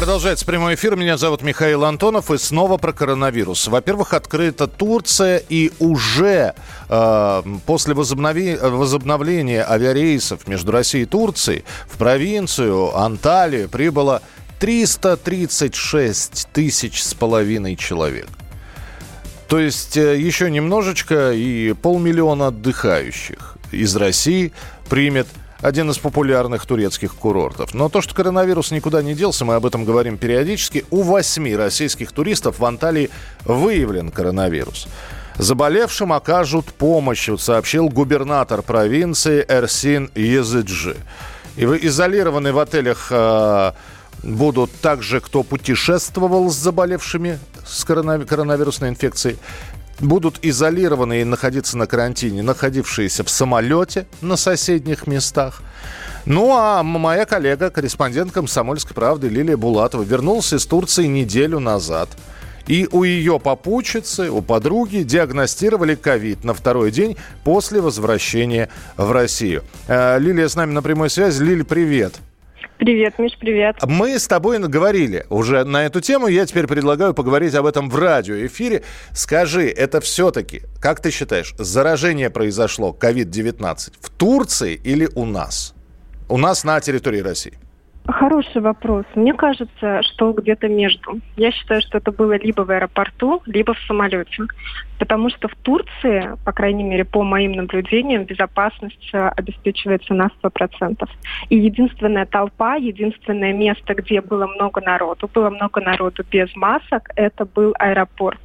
Продолжается прямой эфир. Меня зовут Михаил Антонов. И снова про коронавирус. Во-первых, открыта Турция. И уже э, после возобнови... возобновления авиарейсов между Россией и Турцией в провинцию Анталию прибыло 336 тысяч с половиной человек. То есть э, еще немножечко и полмиллиона отдыхающих из России примет один из популярных турецких курортов. Но то, что коронавирус никуда не делся, мы об этом говорим периодически, у восьми российских туристов в Анталии выявлен коронавирус. Заболевшим окажут помощь, сообщил губернатор провинции Эрсин Езыджи. И вы изолированы в отелях э, будут также, кто путешествовал с заболевшими с коронавирусной инфекцией будут изолированы и находиться на карантине, находившиеся в самолете на соседних местах. Ну, а моя коллега, корреспондент «Комсомольской правды» Лилия Булатова вернулась из Турции неделю назад. И у ее попутчицы, у подруги диагностировали ковид на второй день после возвращения в Россию. Э, Лилия с нами на прямой связи. Лили, привет. Привет, Миш, привет. Мы с тобой говорили уже на эту тему. Я теперь предлагаю поговорить об этом в радиоэфире. Скажи, это все-таки, как ты считаешь, заражение произошло COVID-19 в Турции или у нас? У нас на территории России. Хороший вопрос. Мне кажется, что где-то между. Я считаю, что это было либо в аэропорту, либо в самолете. Потому что в Турции, по крайней мере, по моим наблюдениям, безопасность э, обеспечивается на 100%. И единственная толпа, единственное место, где было много народу, было много народу без масок, это был аэропорт.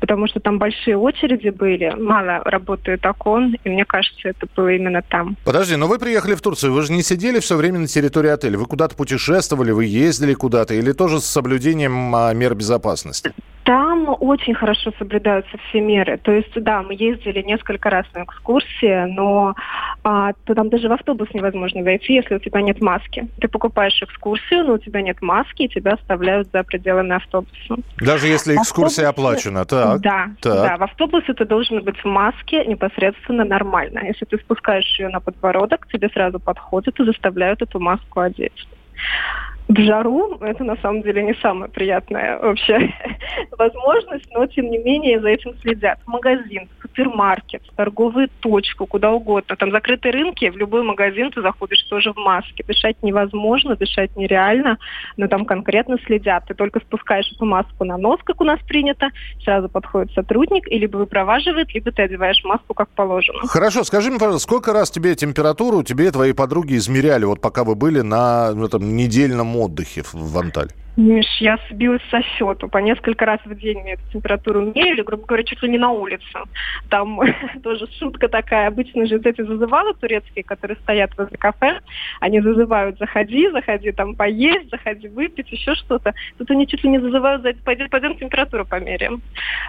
Потому что там большие очереди были, мало работает окон, и мне кажется, это было именно там. Подожди, но вы приехали в Турцию, вы же не сидели все время на территории отеля, вы куда-то путешествовали, вы ездили куда-то, или тоже с соблюдением а, мер безопасности? Там очень хорошо соблюдаются все меры. То есть, да, мы ездили несколько раз на экскурсии, но а, то там даже в автобус невозможно зайти, если у тебя нет маски. Ты покупаешь экскурсию, но у тебя нет маски, и тебя оставляют за пределами автобуса. Даже если экскурсия автобусе... оплачена, так? Да, так. да. В автобусе ты должен быть в маске непосредственно нормально. Если ты спускаешь ее на подбородок, тебе сразу подходят и заставляют эту маску одеть в жару. Это на самом деле не самая приятная вообще возможность, но тем не менее за этим следят. Магазин, супермаркет, торговую точку, куда угодно. Там закрытые рынки, в любой магазин ты заходишь тоже в маске. Дышать невозможно, дышать нереально, но там конкретно следят. Ты только спускаешь эту маску на нос, как у нас принято, сразу подходит сотрудник и либо выпроваживает, либо ты одеваешь маску как положено. Хорошо, скажи мне, пожалуйста, сколько раз тебе температуру тебе твои подруги измеряли, вот пока вы были на ну, недельном отдыхе в Анталии? Миш, я сбилась со счету. По несколько раз в день мне эту температуру мерили, грубо говоря, чуть ли не на улице. Там тоже шутка такая. Обычно же эти зазывалы турецкие, которые стоят возле кафе, они зазывают «заходи, заходи там поесть, заходи выпить, еще что-то». Тут они чуть ли не зазывают «пойдем, пойдем температуру померяем».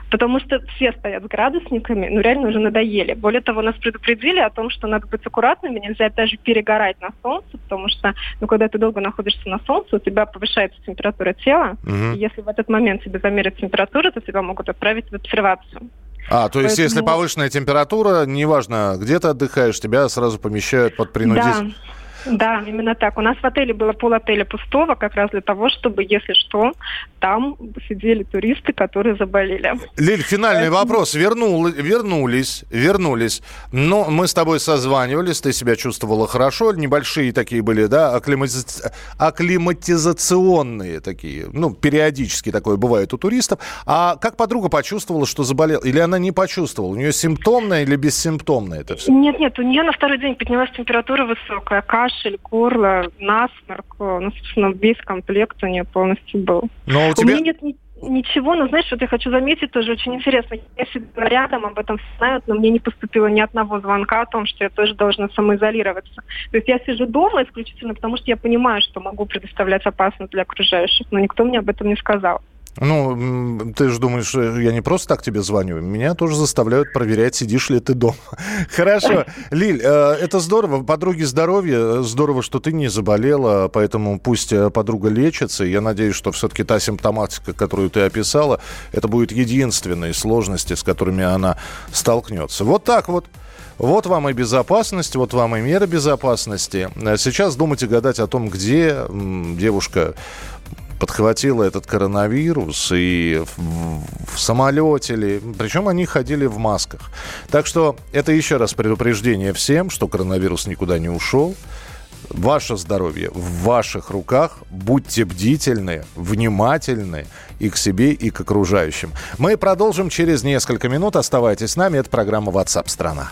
Потому что все стоят с градусниками, ну реально уже надоели. Более того, нас предупредили о том, что надо быть аккуратными, нельзя даже перегорать на солнце, потому что ну, когда ты долго находишься на солнце, у тебя повышается температура температура тела. Угу. Если в этот момент тебе замерят температуру, то тебя могут отправить в обсервацию. А, то есть Поэтому... если повышенная температура, неважно, где ты отдыхаешь, тебя сразу помещают под принудительное... Да. Да, именно так. У нас в отеле было пол отеля пустого, как раз для того, чтобы, если что, там сидели туристы, которые заболели. Лиль, финальный Поэтому... вопрос. Вернул, вернулись, вернулись. Но мы с тобой созванивались, ты себя чувствовала хорошо, небольшие такие были, да, акклимати... акклиматизационные такие, ну, периодически такое бывает у туристов. А как подруга почувствовала, что заболела? Или она не почувствовала? У нее симптомное или бессимптомное это все? Нет, нет, у нее на второй день поднялась температура высокая, кашель, кашель, горло, насморк. Ну, собственно, весь комплект у нее полностью был. Но у, тебя... у меня нет ни, ничего, но знаешь, вот я хочу заметить тоже очень интересно. Я всегда рядом, об этом знают, но мне не поступило ни одного звонка о том, что я тоже должна самоизолироваться. То есть я сижу дома исключительно потому, что я понимаю, что могу предоставлять опасность для окружающих, но никто мне об этом не сказал. Ну, ты же думаешь, я не просто так тебе звоню. Меня тоже заставляют проверять, сидишь ли ты дома. Хорошо. Лиль, э, это здорово. Подруги здоровья. Здорово, что ты не заболела, поэтому пусть э, подруга лечится. Я надеюсь, что все-таки та симптоматика, которую ты описала, это будет единственные сложности, с которыми она столкнется. Вот так вот. Вот вам и безопасность, вот вам и меры безопасности. Э, сейчас думать и гадать о том, где девушка подхватила этот коронавирус и в, в самолете ли. Причем они ходили в масках. Так что это еще раз предупреждение всем, что коронавирус никуда не ушел. Ваше здоровье в ваших руках. Будьте бдительны, внимательны и к себе, и к окружающим. Мы продолжим через несколько минут. Оставайтесь с нами. Это программа WhatsApp страна.